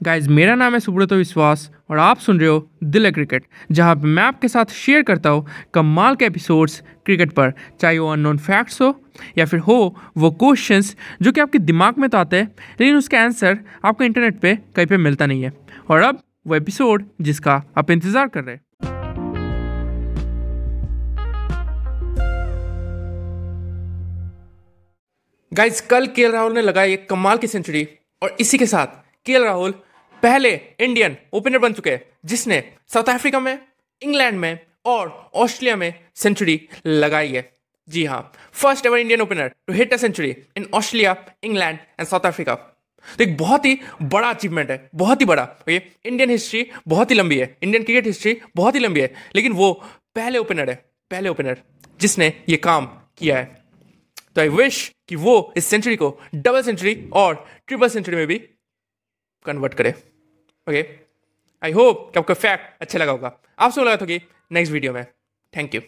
Guys मेरा नाम है सुब्रत विश्वास और आप सुन रहे हो दिल क्रिकेट, जहाँ मैं आपके साथ शेयर करता हूँ कमाल के एपिसोड्स क्रिकेट पर। चाहे वो अननोन फैक्ट्स हो या फिर हो वो क्वेश्चंस जो कि आपके दिमाग में तो आते हैं, लेकिन उसका आंसर आपको इंटरनेट पे कहीं पे मिलता नहीं है। और अब वो एपिसोड जिसका आप इंतज़ार कर रहे हैं। गाइज़ कल के राहुल ने लगाई एक कमाल की सेंचुरी और इसी के साथ के राहुल पहले इंडियन ओपनर बन चुके हैं, जिसने साउथ अफ्रीका में, इंग्लैंड में और ऑस्ट्रेलिया में सेंचुरी लगाई है। जी हाँ first ever Indian opener to hit a century in Australia England and South Africa तो एक बहुत ही बड़ा अचीवमेंट है, बहुत ही बड़ा। ओके इंडियन हिस्ट्री बहुत ही लंबी है इंडियन क्रिकेट हिस्ट्री बहुत ही लंबी है, लेकिन वो पहले ओपनर है, पहले ओपनर जिसने ये काम किया है। तो आई विश कि वो इस सेंचुरी को डबल सेंचुरी और ट्रिपल सेंचुरी में भी कन्वर्ट करे। ओके आई होप कि आपको फैक्ट अच्छा लगा होगा। आप सब लगा होगी नेक्स्ट वीडियो में। Thank you